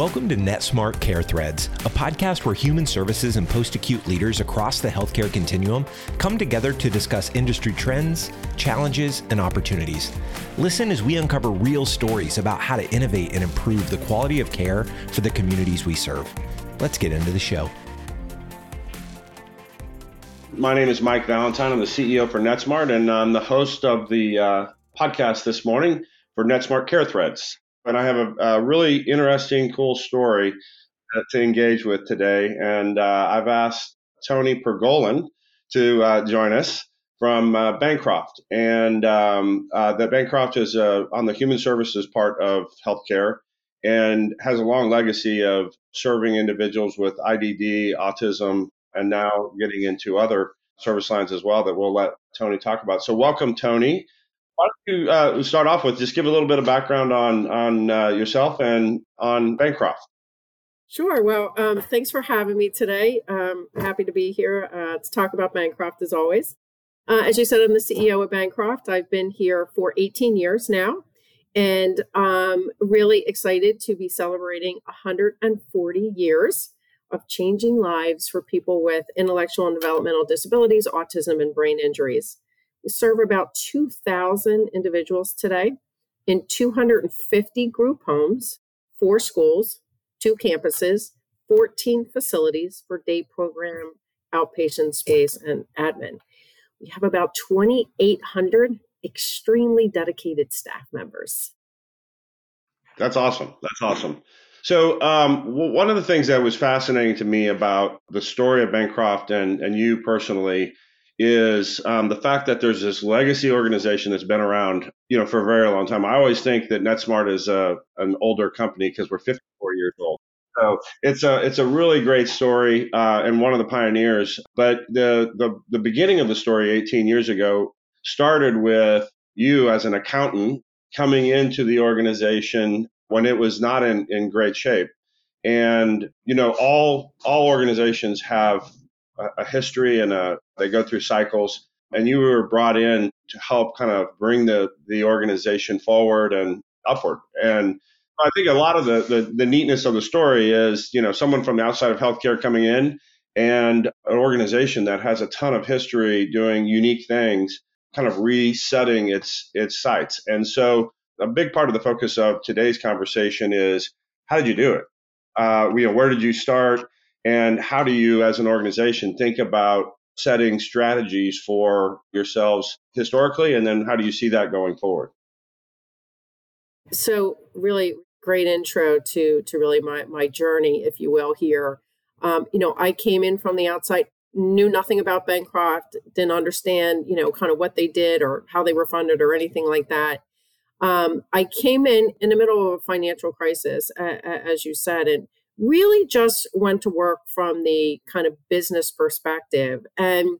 Welcome to NetSmart Care Threads, a podcast where human services and post acute leaders across the healthcare continuum come together to discuss industry trends, challenges, and opportunities. Listen as we uncover real stories about how to innovate and improve the quality of care for the communities we serve. Let's get into the show. My name is Mike Valentine. I'm the CEO for NetSmart, and I'm the host of the uh, podcast this morning for NetSmart Care Threads and I have a, a really interesting, cool story to engage with today. And uh, I've asked Toni Pergolin to uh, join us from uh, Bancroft. And um, uh, that Bancroft is uh, on the human services part of healthcare and has a long legacy of serving individuals with IDD, autism, and now getting into other service lines as well that we'll let Toni talk about. So, welcome, Toni. Why don't you uh, start off with just give a little bit of background on on uh, yourself and on Bancroft? Sure. Well, um, thanks for having me today. Um, happy to be here uh, to talk about Bancroft as always. Uh, as you said, I'm the CEO of Bancroft. I've been here for 18 years now, and I'm really excited to be celebrating 140 years of changing lives for people with intellectual and developmental disabilities, autism, and brain injuries. Serve about 2,000 individuals today in 250 group homes, four schools, two campuses, 14 facilities for day program, outpatient space, and admin. We have about 2,800 extremely dedicated staff members. That's awesome. That's awesome. So, um, one of the things that was fascinating to me about the story of Bancroft and, and you personally is um, the fact that there's this legacy organization that's been around, you know, for a very long time. I always think that NetSmart is a, an older company because we're 54 years old. So it's a it's a really great story uh, and one of the pioneers. But the, the the beginning of the story 18 years ago started with you as an accountant coming into the organization when it was not in, in great shape. And you know, all all organizations have a, history and a, they go through cycles. And you were brought in to help kind of bring the, the organization forward and upward. And I think a lot of the, the, the neatness of the story is, you know, someone from the outside of healthcare coming in and an organization that has a ton of history doing unique things, kind of resetting its its sights. And so a big part of the focus of today's conversation is how did you do it? Uh, you know, where did you start? And how do you, as an organization, think about setting strategies for yourselves historically? And then how do you see that going forward? So, really great intro to to really my my journey, if you will. Here, um, you know, I came in from the outside, knew nothing about Bancroft, didn't understand, you know, kind of what they did or how they were funded or anything like that. Um, I came in in the middle of a financial crisis, uh, as you said, and really just went to work from the kind of business perspective. And,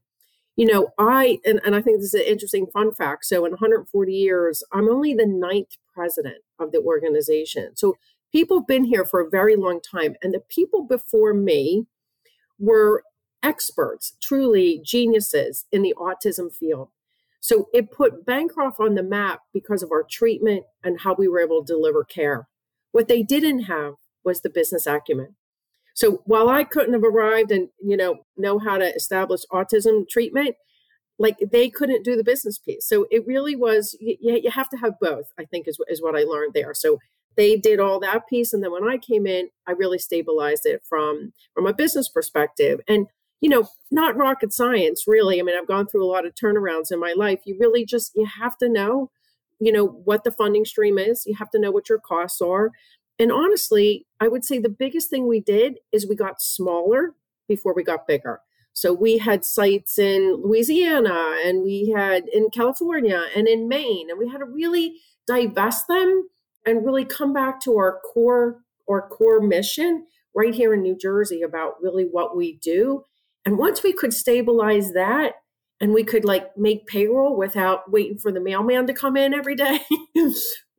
you know, I, and, and I think this is an interesting fun fact. So in 140 years, I'm only the ninth president of the organization. So people have been here for a very long time. And the people before me were experts, truly geniuses in the autism field. So it put Bancroft on the map because of our treatment and how we were able to deliver care. What they didn't have was the business acumen. So while I couldn't have arrived and you know know how to establish autism treatment, like they couldn't do the business piece. So it really was you, you have to have both. I think is is what I learned there. So they did all that piece, and then when I came in, I really stabilized it from from a business perspective. And you know, not rocket science, really. I mean, I've gone through a lot of turnarounds in my life. You really just you have to know, you know, what the funding stream is. You have to know what your costs are. And honestly, I would say the biggest thing we did is we got smaller before we got bigger. So we had sites in Louisiana and we had in California and in Maine, and we had to really divest them and really come back to our core our core mission right here in New Jersey about really what we do. And once we could stabilize that and we could like make payroll without waiting for the mailman to come in every day,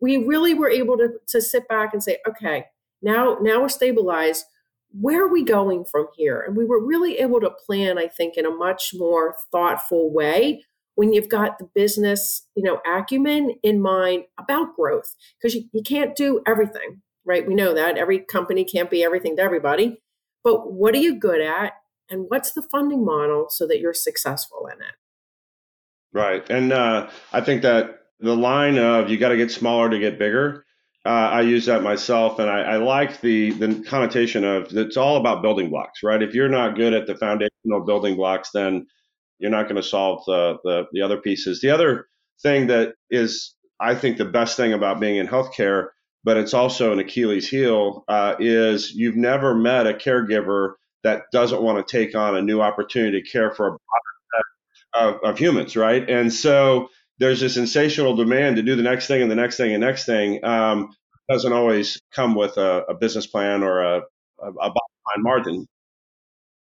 we really were able to, to sit back and say, okay, now, now we're stabilized. Where are we going from here? And we were really able to plan, I think, in a much more thoughtful way when you've got the business, you know, acumen in mind about growth, because you, you can't do everything. right? We know that every company can't be everything to everybody. But what are you good at? And what's the funding model so that you're successful in it? Right. And uh, I think that the line of you got to get smaller to get bigger. Uh, I use that myself, and I, I, like the the connotation of it's all about building blocks, right? If you're not good at the foundational building blocks, then you're not going to solve the, the the other pieces. The other thing that is, I think, the best thing about being in healthcare, but it's also an Achilles heel, uh, is you've never met a caregiver that doesn't want to take on a new opportunity to care for a of, of humans, right? And so there's this insatiable demand to do the next thing and the next thing and next thing. Um, doesn't always come with a, a business plan or a, a, a bottom line margin.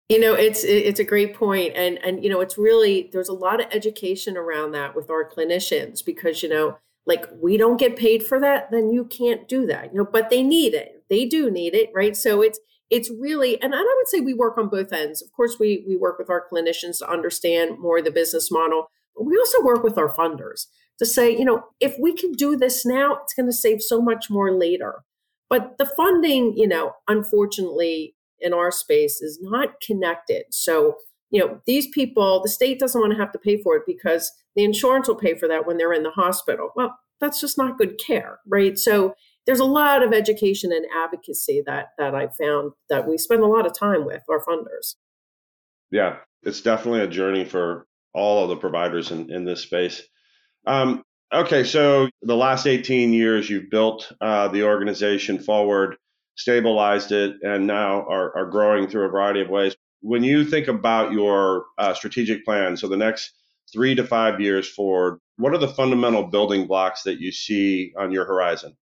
You know, it's it's a great point, and and you know, it's really there's a lot of education around that with our clinicians because you know, like we don't get paid for that, then you can't do that. You know, but they need it. They do need it, right? So it's it's really, and I would say we work on both ends. Of course, we we work with our clinicians to understand more the business model, we also work with our funders to say, you know, if we can do this now, it's going to save so much more later. But the funding, you know, unfortunately in our space is not connected. So, you know, these people, the state doesn't want to have to pay for it because the insurance will pay for that when they're in the hospital. Well, that's just not good care, right? So there's a lot of education and advocacy that that I found that we spend a lot of time with our funders. Yeah, it's definitely a journey for all of the providers in, in this space. Um, okay, so the last 18 years, you've built uh, the organization forward, stabilized it, and now are, are growing through a variety of ways. When you think about your uh, strategic plan, so the next three to five years forward, what are the fundamental building blocks that you see on your horizon?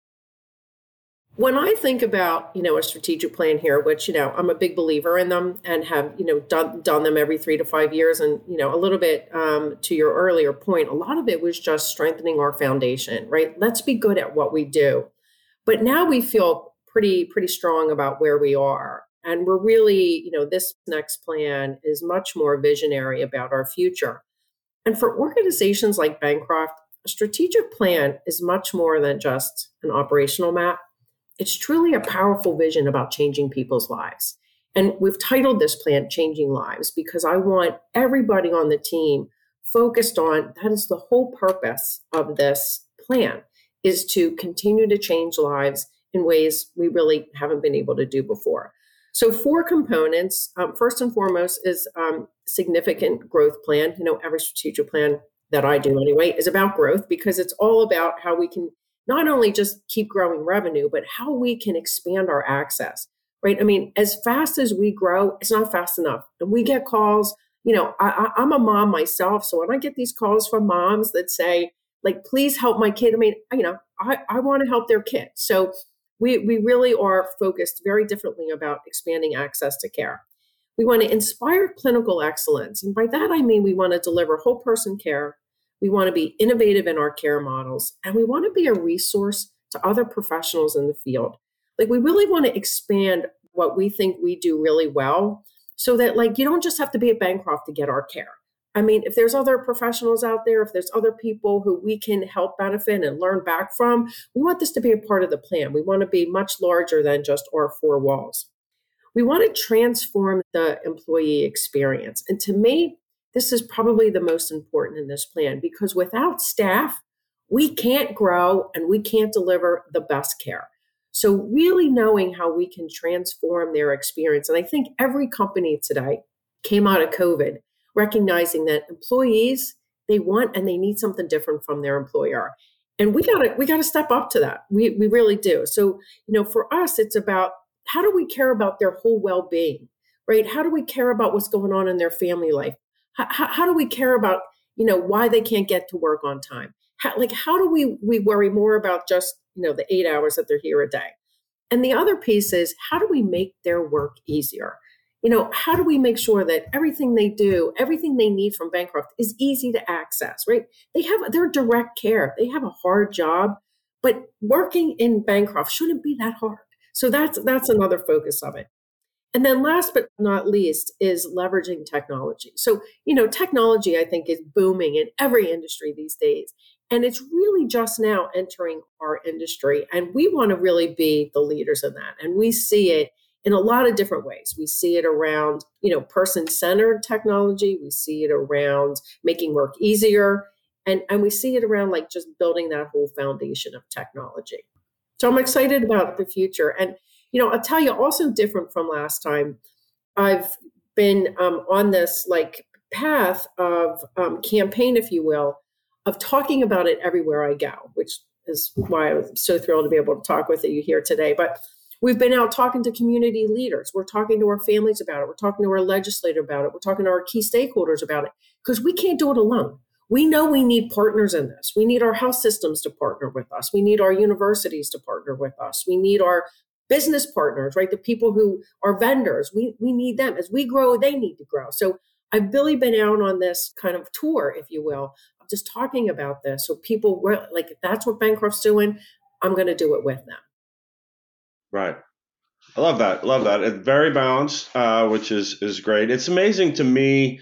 When I think about, you know, a strategic plan here, which, you know, I'm a big believer in them and have, you know, done, done them every three to five years. And, you know, a little bit um, to your earlier point, a lot of it was just strengthening our foundation, right? Let's be good at what we do. But now we feel pretty, pretty strong about where we are. And we're really, you know, this next plan is much more visionary about our future. And for organizations like Bancroft, a strategic plan is much more than just an operational map it's truly a powerful vision about changing people's lives. And we've titled this plan Changing Lives because I want everybody on the team focused on that is the whole purpose of this plan is to continue to change lives in ways we really haven't been able to do before. So, four components. Um, first and foremost is um, significant growth plan. You know, every strategic plan that I do anyway is about growth because it's all about how we can not only just keep growing revenue, but how we can expand our access, right? I mean, as fast as we grow, it's not fast enough. And we get calls, you know, I, am a mom myself. So when I get these calls from moms that say, like, please help my kid, I mean, you know, I, I want to help their kid. So we, we really are focused very differently about expanding access to care. We want to inspire clinical excellence. And by that, I mean we want to deliver whole person care we want to be innovative in our care models, and we want to be a resource to other professionals in the field. Like, we really want to expand what we think we do really well so that, like, you don't just have to be at Bancroft to get our care. I mean, if there's other professionals out there, if there's other people who we can help benefit and learn back from, we want this to be a part of the plan. We want to be much larger than just our four walls. We want to transform the employee experience. And to me, this is probably the most important in this plan because without staff, we can't grow and we can't deliver the best care. So, really knowing how we can transform their experience. And I think every company today came out of COVID recognizing that employees, they want and they need something different from their employer. And we gotta we gotta step up to that. We we really do. So, you know, for us, it's about how do we care about their whole well-being, right? How do we care about what's going on in their family life? How, how do we care about, you know, why they can't get to work on time? How, like, how do we, we worry more about just, you know, the eight hours that they're here a day? And the other piece is how do we make their work easier? You know, how do we make sure that everything they do, everything they need from Bancroft is easy to access, right? They have their direct care. They have a hard job, but working in Bancroft shouldn't be that hard. So that's that's another focus of it. And then last but not least is leveraging technology. So, you know, technology I think is booming in every industry these days. And it's really just now entering our industry. And we want to really be the leaders in that. And we see it in a lot of different ways. We see it around, you know, person-centered technology. We see it around making work easier. And, and we see it around like just building that whole foundation of technology. So I'm excited about the future. And, you know, I'll tell you also different from last time. I've been um, on this like path of um, campaign, if you will, of talking about it everywhere I go, which is why I was so thrilled to be able to talk with you here today. But we've been out talking to community leaders. We're talking to our families about it. We're talking to our legislator about it. We're talking to our key stakeholders about it because we can't do it alone. We know we need partners in this. We need our health systems to partner with us. We need our universities to partner with us. We need our business partners, right? The people who are vendors. We we need them. As we grow, they need to grow. So I've really been out on this kind of tour, if you will, just talking about this. So people were like, if that's what Bancroft's doing, I'm going to do it with them. Right. I love that. Love that. It's very balanced, uh, which is is great. It's amazing to me,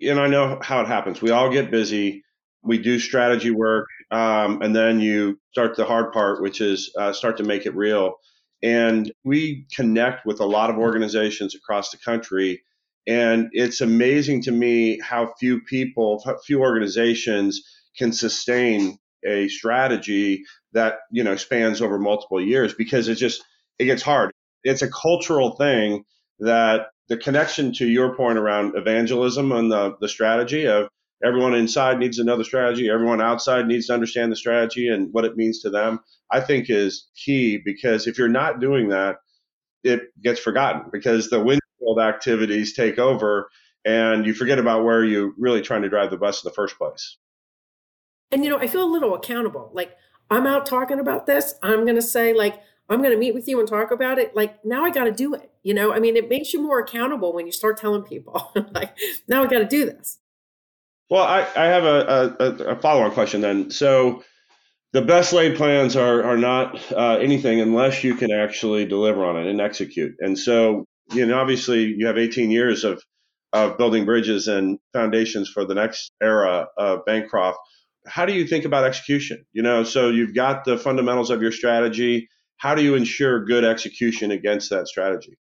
and I know how it happens. We all get busy. We do strategy work, um, and then you start the hard part, which is uh, start to make it real. And we connect with a lot of organizations across the country and it's amazing to me how few people, few organizations can sustain a strategy that, you know, spans over multiple years because it just, it gets hard. It's a cultural thing that the connection to your point around evangelism and the, the strategy of everyone inside needs another strategy, everyone outside needs to understand the strategy and what it means to them, I think is key because if you're not doing that, it gets forgotten because the wind activities take over and you forget about where you're really trying to drive the bus in the first place. And you know, I feel a little accountable. Like I'm out talking about this. I'm going to say like I'm going to meet with you and talk about it. Like now I got to do it. You know, I mean, it makes you more accountable when you start telling people like now I got to do this. Well, I, I have a, a, a follow on question then. So the best laid plans are are not uh, anything unless you can actually deliver on it and execute. And so you know, obviously you have 18 years of, of building bridges and foundations for the next era of Bancroft. How do you think about execution? You know, so you've got the fundamentals of your strategy. How do you ensure good execution against that strategy?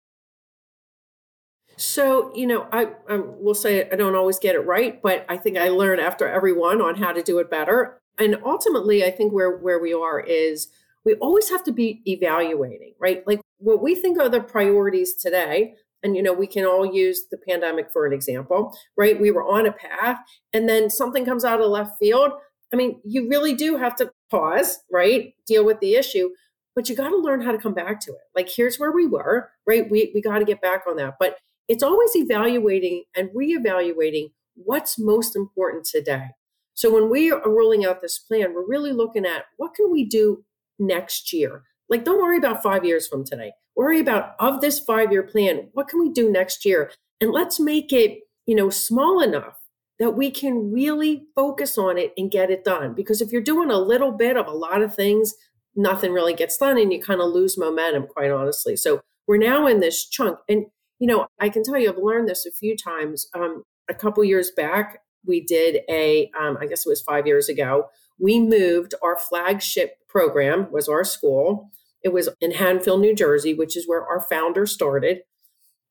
So, you know, I, I will say I don't always get it right, but I think I learn after every one on how to do it better. And ultimately, I think where where we are is we always have to be evaluating, right? Like what we think are the priorities today and you know we can all use the pandemic for an example right? We were on a path and then something comes out of the left field. I mean you really do have to pause right? Deal with the issue but you got to learn how to come back to it. Like here's where we were right? We, we got to get back on that. But it's always evaluating and reevaluating what's most important today so when we are rolling out this plan we're really looking at what can we do next year like, don't worry about five years from today. Worry about of this five year plan, what can we do next year? And let's make it, you know, small enough that we can really focus on it and get it done. Because if you're doing a little bit of a lot of things, nothing really gets done and you kind of lose momentum, quite honestly. So we're now in this chunk. And, you know, I can tell you, I've learned this a few times. Um, a couple years back, we did a, um, I guess it was five years ago, we moved our flagship program was our school it was in Haddonfield, New Jersey, which is where our founder started.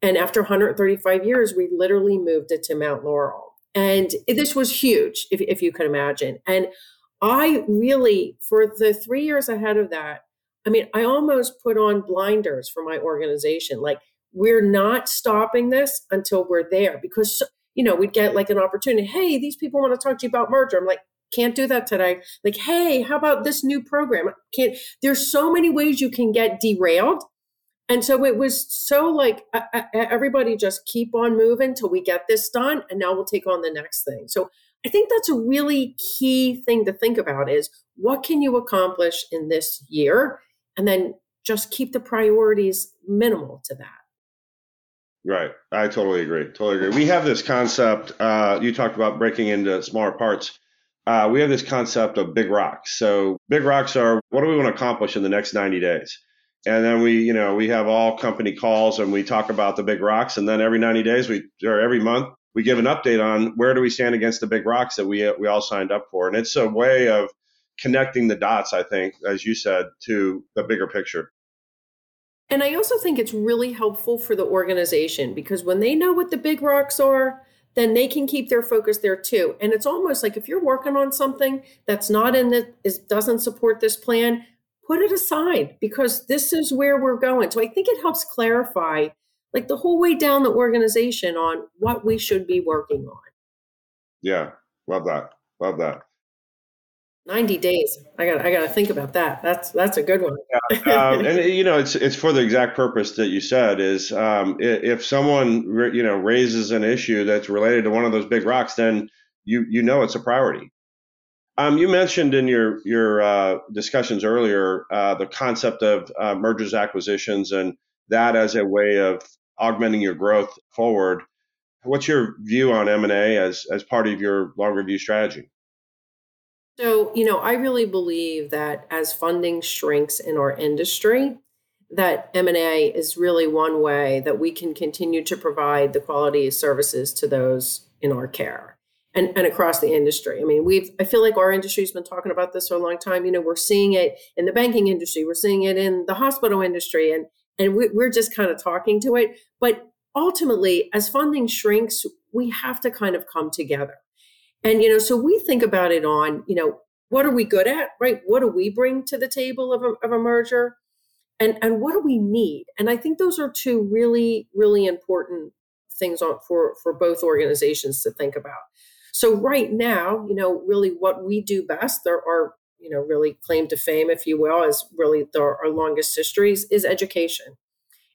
And after 135 years, we literally moved it to Mount Laurel. And this was huge, if, if you could imagine. And I really, for the three years ahead of that, I mean, I almost put on blinders for my organization. Like, we're not stopping this until we're there because, you know, we'd get like an opportunity. Hey, these people want to talk to you about merger. I'm like, can't do that today. Like, hey, how about this new program? Can't. There's so many ways you can get derailed, and so it was so like uh, everybody just keep on moving till we get this done, and now we'll take on the next thing. So I think that's a really key thing to think about: is what can you accomplish in this year, and then just keep the priorities minimal to that. Right. I totally agree. Totally agree. We have this concept. Uh, you talked about breaking into smaller parts uh, we have this concept of big rocks. So big rocks are what do we want to accomplish in the next 90 days? And then we, you know, we have all company calls and we talk about the big rocks. And then every 90 days, we or every month, we give an update on where do we stand against the big rocks that we we all signed up for. And it's a way of connecting the dots, I think, as you said, to the bigger picture. And I also think it's really helpful for the organization because when they know what the big rocks are, then they can keep their focus there too. And it's almost like if you're working on something that's not in the is doesn't support this plan, put it aside because this is where we're going. So I think it helps clarify like the whole way down the organization on what we should be working on. Yeah, love that. Love that. 90 days. I got I got to think about that. That's that's a good one. yeah. um, and you know, it's it's for the exact purpose that you said is um, if someone you know raises an issue that's related to one of those big rocks, then you you know it's a priority. Um, you mentioned in your your uh, discussions earlier uh, the concept of uh, mergers acquisitions and that as a way of augmenting your growth forward. What's your view on M and A as as part of your longer view strategy? So, you know, I really believe that as funding shrinks in our industry, that M&A is really one way that we can continue to provide the quality services to those in our care and, and across the industry. I mean, we've I feel like our industry's been talking about this for a long time. You know, we're seeing it in the banking industry, we're seeing it in the hospital industry, and and we, we're just kind of talking to it. But ultimately, as funding shrinks, we have to kind of come together. And, you know, so we think about it on, you know, what are we good at, right? What do we bring to the table of a, of a merger? And, and what do we need? And I think those are two really, really important things for, for both organizations to think about. So right now, you know, really what we do best, there are, you know, really claim to fame, if you will, is really the, our longest histories is education.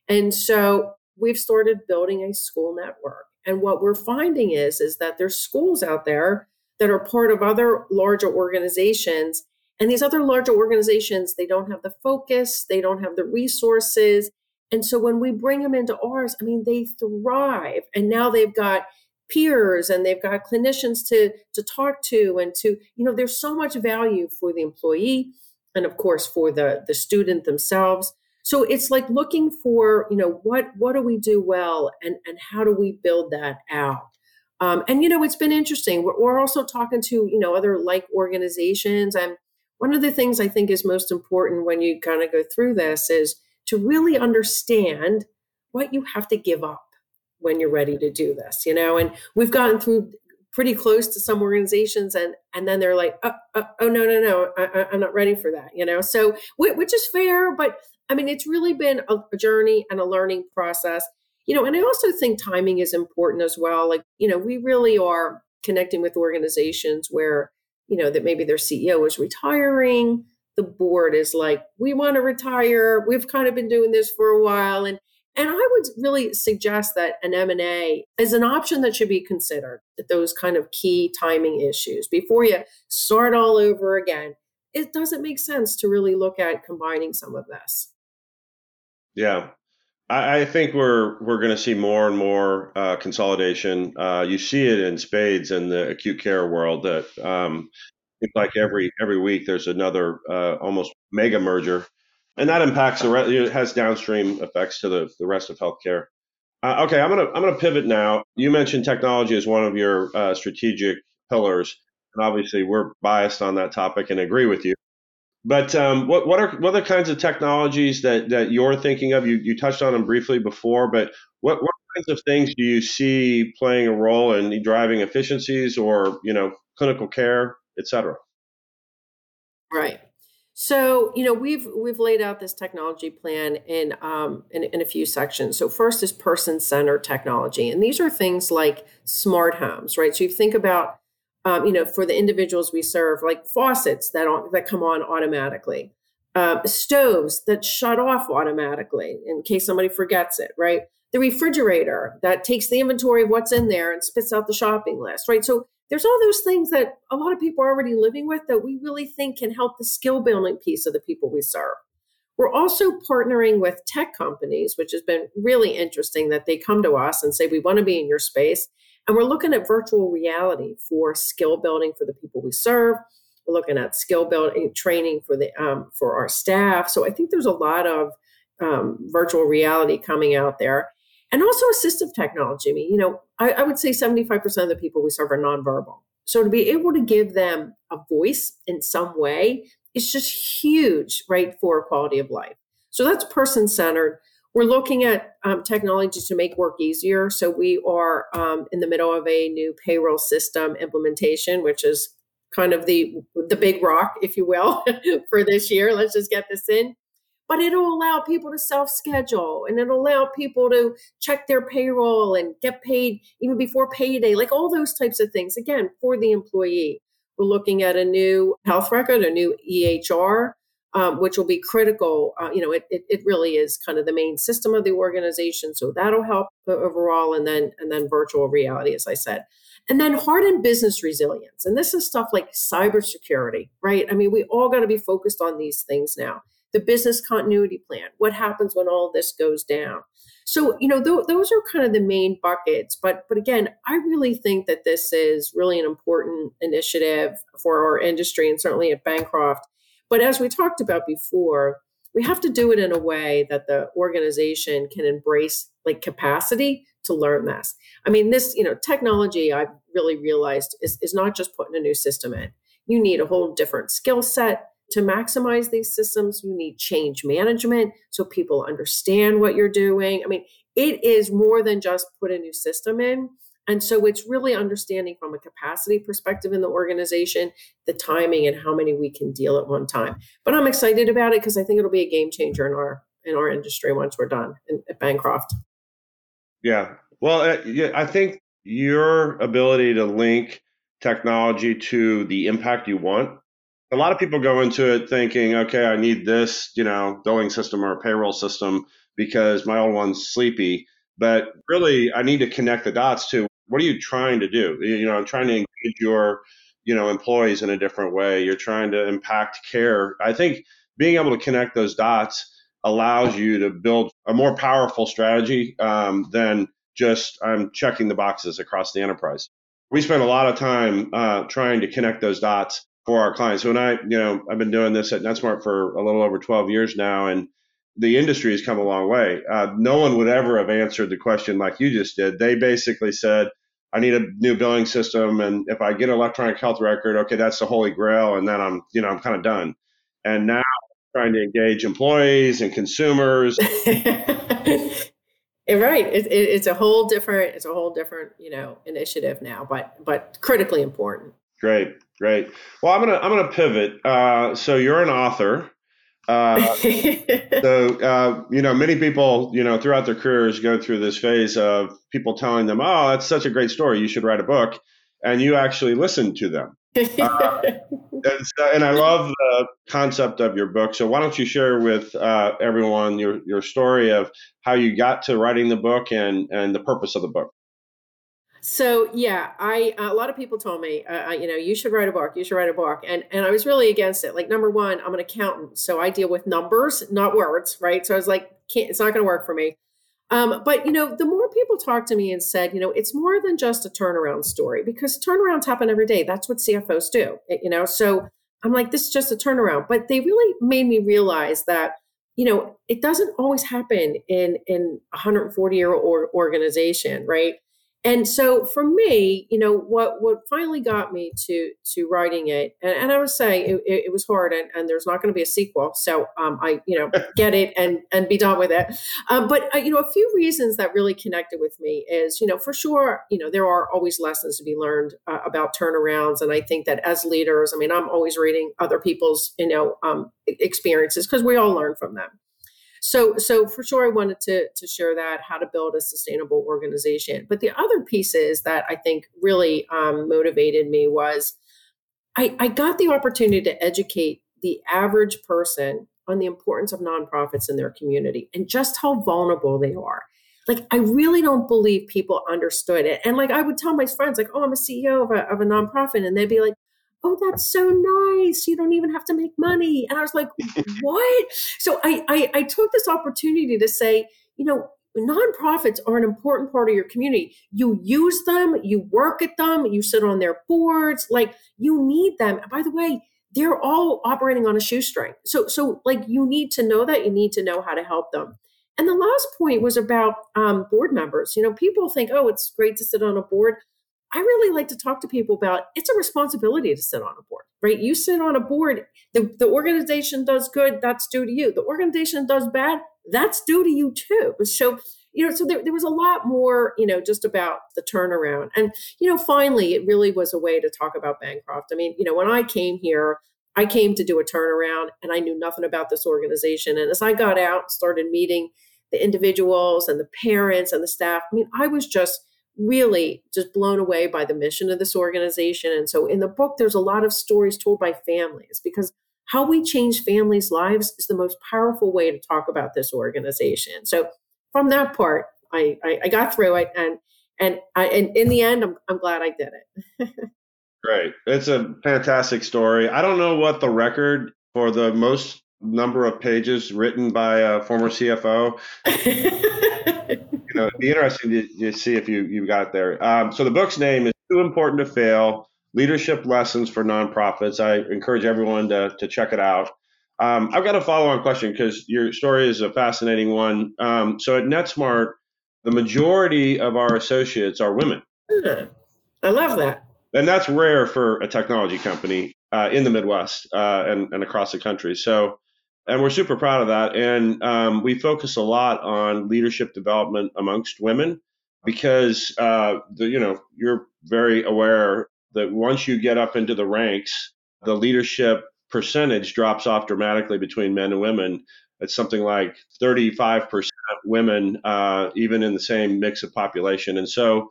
And so we've started building a school network. And what we're finding is, is that there's schools out there that are part of other larger organizations. And these other larger organizations, they don't have the focus, they don't have the resources. And so when we bring them into ours, I mean, they thrive. And now they've got peers and they've got clinicians to, to talk to and to, you know, there's so much value for the employee and of course for the, the student themselves. So it's like looking for, you know, what what do we do well and and how do we build that out? Um, and you know, it's been interesting. We're, we're also talking to you know other like organizations, and one of the things I think is most important when you kind of go through this is to really understand what you have to give up when you're ready to do this. You know, and we've gotten through pretty close to some organizations and and then they're like oh, oh, oh no no no I, am not ready for that you know so which is fair but I mean, it's really been a, a journey and a learning process. You know, and I also think timing is important as well. Like, you know, we really are connecting with organizations where, you know, that maybe their CEO is retiring. The board is like, we want to retire. We've kind of been doing this for a while. And and I would really suggest that an M&A is an option that should be considered at those kind of key timing issues before you start all over again. It doesn't make sense to really look at combining some of this. Yeah, I, I think we're we're going to see more and more uh, consolidation. Uh, you see it in spades in the acute care world. That um, it's like every every week there's another uh, almost mega merger, and that impacts the re- it has downstream effects to the the rest of healthcare. Uh, okay, I'm gonna I'm gonna pivot now. You mentioned technology as one of your uh, strategic pillars, and obviously we're biased on that topic and agree with you. But um, what what are what are the kinds of technologies that that you're thinking of? You you touched on them briefly before, but what what kinds of things do you see playing a role in driving efficiencies or you know clinical care, et cetera? Right. So you know we've we've laid out this technology plan in um, in, in a few sections. So first is person centered technology, and these are things like smart homes, right? So you think about um, you know, for the individuals we serve, like faucets that on, that come on automatically, uh, stoves that shut off automatically in case somebody forgets it, right? The refrigerator that takes the inventory of what's in there and spits out the shopping list, right? So there's all those things that a lot of people are already living with that we really think can help the skill building piece of the people we serve. We're also partnering with tech companies, which has been really interesting that they come to us and say, we want to be in your space. And we're looking at virtual reality for skill building for the people we serve. We're looking at skill building training for the um, for our staff. So I think there's a lot of um, virtual reality coming out there, and also assistive technology. I mean, you know, I, I would say 75% of the people we serve are nonverbal, So to be able to give them a voice in some way is just huge, right, for quality of life. So that's person centered. We're looking at um, technology to make work easier. So we are um, in the middle of a new payroll system implementation, which is kind of the the big rock, if you will, for this year. Let's just get this in. But it'll allow people to self schedule and it'll allow people to check their payroll and get paid even before payday, like all those types of things. Again, for the employee. We're looking at a new health record, a new EHR, um, which will be critical. Uh, you know, it, it, it really is kind of the main system of the organization, so that'll help overall. And then and then virtual reality, as I said, and then hardened business resilience. And this is stuff like cybersecurity, right? I mean, we all got to be focused on these things now. The business continuity plan. What happens when all this goes down? So, you know, th- those are kind of the main buckets. But, but again, I really think that this is really an important initiative for our industry and certainly at Bancroft but as we talked about before, we have to do it in a way that the organization can embrace like capacity to learn this. I mean, this, you know, technology I've really realized is, is not just putting a new system in. You need a whole different skill set to maximize these systems. You need change management so people understand what you're doing. I mean, it is more than just put a new system in. And so it's really understanding from a capacity perspective in the organization, the timing and how many we can deal at one time. But I'm excited about it because I think it'll be a game changer in our in our industry once we're done in, at Bancroft. Yeah. Well, uh, I think your ability to link technology to the impact you want. A lot of people go into it thinking, okay, I need this, you know, billing system or payroll system because my old one's sleepy. But really, I need to connect the dots to what are you trying to do? You know, I'm trying to engage your, you know, employees in a different way. You're trying to impact care. I think being able to connect those dots allows you to build a more powerful strategy um, than just I'm checking the boxes across the enterprise. We spend a lot of time uh, trying to connect those dots for our clients. So When I, you know, I've been doing this at NetSmart for a little over 12 years now, and the industry has come a long way. Uh, no one would ever have answered the question like you just did. They basically said, I need a new billing system. And if I get an electronic health record, okay, that's the holy grail. And then I'm, you know, I'm kind of done. And now trying to engage employees and consumers. right. It, it, it's a whole different, it's a whole different, you know, initiative now, but, but critically important. Great. Great. Well, I'm going to, I'm going to pivot. Uh, so you're an author. Uh, so uh, you know, many people you know throughout their careers go through this phase of people telling them, "Oh, that's such a great story. You should write a book," and you actually listen to them. Uh, and, so, and, I love the concept of your book. So why don't you share with uh, everyone your your story of how you got to writing the book and and the purpose of the book? So yeah, I a lot of people told me, uh, you know, you should write a book. You should write a book, and and I was really against it. Like number one, I'm an accountant, so I deal with numbers, not words, right? So I was like, it's not going to work for me. Um, but you know, the more people talked to me and said, you know, it's more than just a turnaround story because turnarounds happen every day. That's what CFOs do, you know. So I'm like, this is just a turnaround. But they really made me realize that you know it doesn't always happen in in 140 year old organization, right? And so for me you know what what finally got me to to writing it and, and i would say it, it, was hard and, and there's not going to be a sequel so um, i you know get it and and be done with it. Um, but uh, you know a few reasons that really connected with me is you know for sure you know there are always lessons to be learned uh, about turnarounds and i think that as leaders i mean i'm always reading other people's you know um, experiences because we all learn from them so, so for sure, I wanted to to share that how to build a sustainable organization. But the other pieces that I think really um, motivated me was I, I got the opportunity to educate the average person on the importance of nonprofits in their community and just how vulnerable they are. Like, I really don't believe people understood it. And like, I would tell my friends, like, oh, I'm a CEO of a, of a nonprofit. And they'd be like, oh that's so nice you don't even have to make money. And i was like what? So I, I i took this opportunity to say you know nonprofits are an important part of your community. You use them you work at them you sit on their boards like you need them. By the way they're all operating on a shoestring. So so like you need to know that you need to know how to help them. And the last point was about um, board members. You know people think oh it's great to sit on a board I really like to talk to people about it's a responsibility to sit on a board, right? You sit on a board, the, the organization does good, that's due to you. The organization does bad, that's due to you too. So, you know, so there, there was a lot more, you know, just about the turnaround. And, you know, finally, it really was a way to talk about Bancroft. I mean, you know, when I came here, I came to do a turnaround and I knew nothing about this organization. And as I got out, started meeting the individuals and the parents and the staff, I mean, I was just really just blown away by the mission of this organization. And so in the book, there's a lot of stories told by families because how we change families' lives is the most powerful way to talk about this organization. So from that part, I, I, I got through it and and I, and in the end, I'm, I'm glad I did it. Great. It's a fantastic story. I don't know what the record for the most number of pages written by a former CFO. it'd be interesting to, to, see if you, you got there. Um, so the book's name is Too Important to Fail, Leadership Lessons for Nonprofits. I encourage everyone to, to check it out. Um, I've got a follow-on question because your story is a fascinating one. Um, so at NetSmart, the majority of our associates are women. I love that and that's rare for a technology company uh, in the Midwest uh, and, and across the country. So, and we're super proud of that. And um, we focus a lot on leadership development amongst women because uh, the, you know you're very aware that once you get up into the ranks, the leadership percentage drops off dramatically between men and women. It's something like 35% women, uh, even in the same mix of population. And so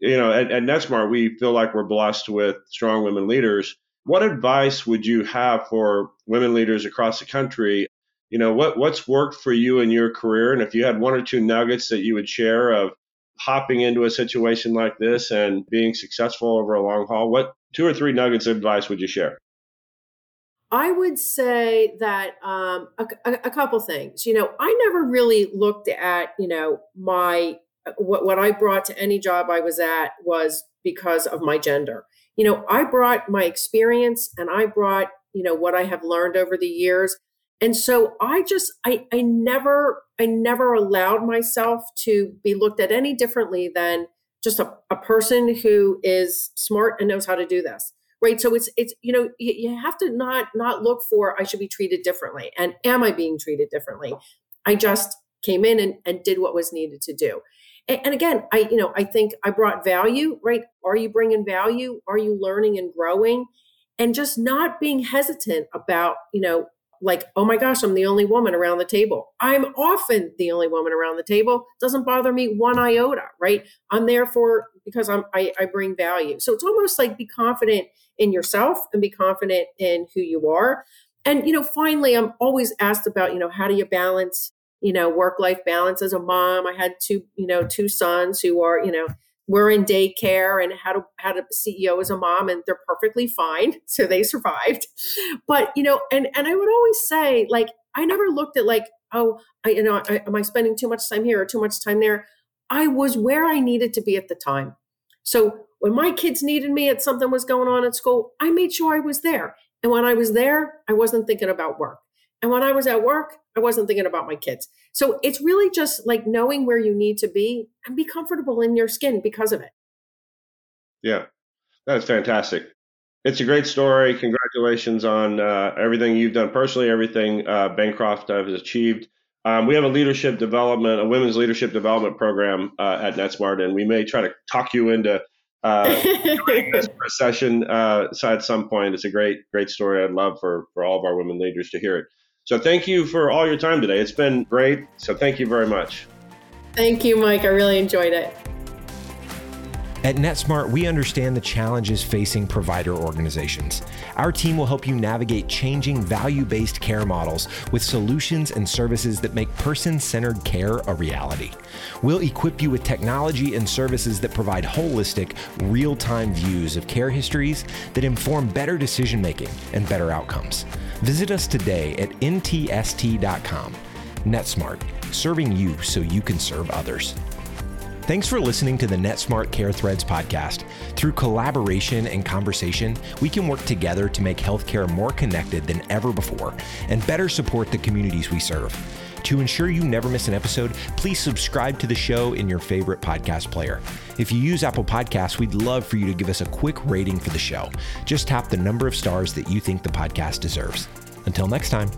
you know, at, at NetSmart, we feel like we're blessed with strong women leaders. What advice would you have for women leaders across the country? You know, what what's worked for you in your career, and if you had one or two nuggets that you would share of hopping into a situation like this and being successful over a long haul, what two or three nuggets of advice would you share? I would say that um, a, a, couple things. You know, I never really looked at you know my what, what I brought to any job I was at was because of my gender. You know, I brought my experience and I brought, you know, what I have learned over the years. And so I just, I, I never, I never allowed myself to be looked at any differently than just a, a person who is smart and knows how to do this right? So it's it's you know you, you, have to not not look for i should be treated differently and am i being treated differently? I just came in and, and did what was needed to do and again i you know i think i brought value right? Are you bringing value? Are you learning and growing? And just not being hesitant about you know like oh my gosh i'm the only woman around the table. I'm often the only woman around the table. Doesn't bother me one iota right? I'm there for because i'm I, I bring value. So it's almost like be confident in yourself and be confident in who you are. And you know finally i'm always asked about you know how do you balance you know work life balance as a mom. I had two you know two sons who are you know we're in daycare and had a had a ceo as a mom and they're perfectly fine so they survived. But you know and and i would always say like i never looked at like oh i you know I, am i spending too much time here or too much time there? I was where i needed to be at the time. So when my kids needed me at something was going on at school i made sure i was there. And when i was there i wasn't thinking about work and when I was at work, I wasn't thinking about my kids. So it's really just like knowing where you need to be and be comfortable in your skin because of it. Yeah, that's fantastic. It's a great story. Congratulations on uh, everything you've done personally, everything uh, Bancroft has achieved. Um, we have a leadership development, a women's leadership development program uh, at NetSmart, and we may try to talk you into uh, this for a session uh, at some point. It's a great, great story. I'd love for for all of our women leaders to hear it. So thank you for all your time today. It's been great. So thank you very much. Thank you, Mike. I really enjoyed it. At NetSmart, we understand the challenges facing provider organizations. Our team will help you navigate changing value based care models with solutions and services that make person centered care a reality. We'll equip you with technology and services that provide holistic, real time views of care histories that inform better decision making and better outcomes. Visit us today at ntst.com. NetSmart, serving you so you can serve others. Thanks for listening to the NetSmart Care Threads podcast. Through collaboration and conversation, we can work together to make healthcare more connected than ever before and better support the communities we serve. To ensure you never miss an episode, please subscribe to the show in your favorite podcast player. If you use Apple Podcasts, we'd love for you to give us a quick rating for the show. Just tap the number of stars that you think the podcast deserves. Until next time.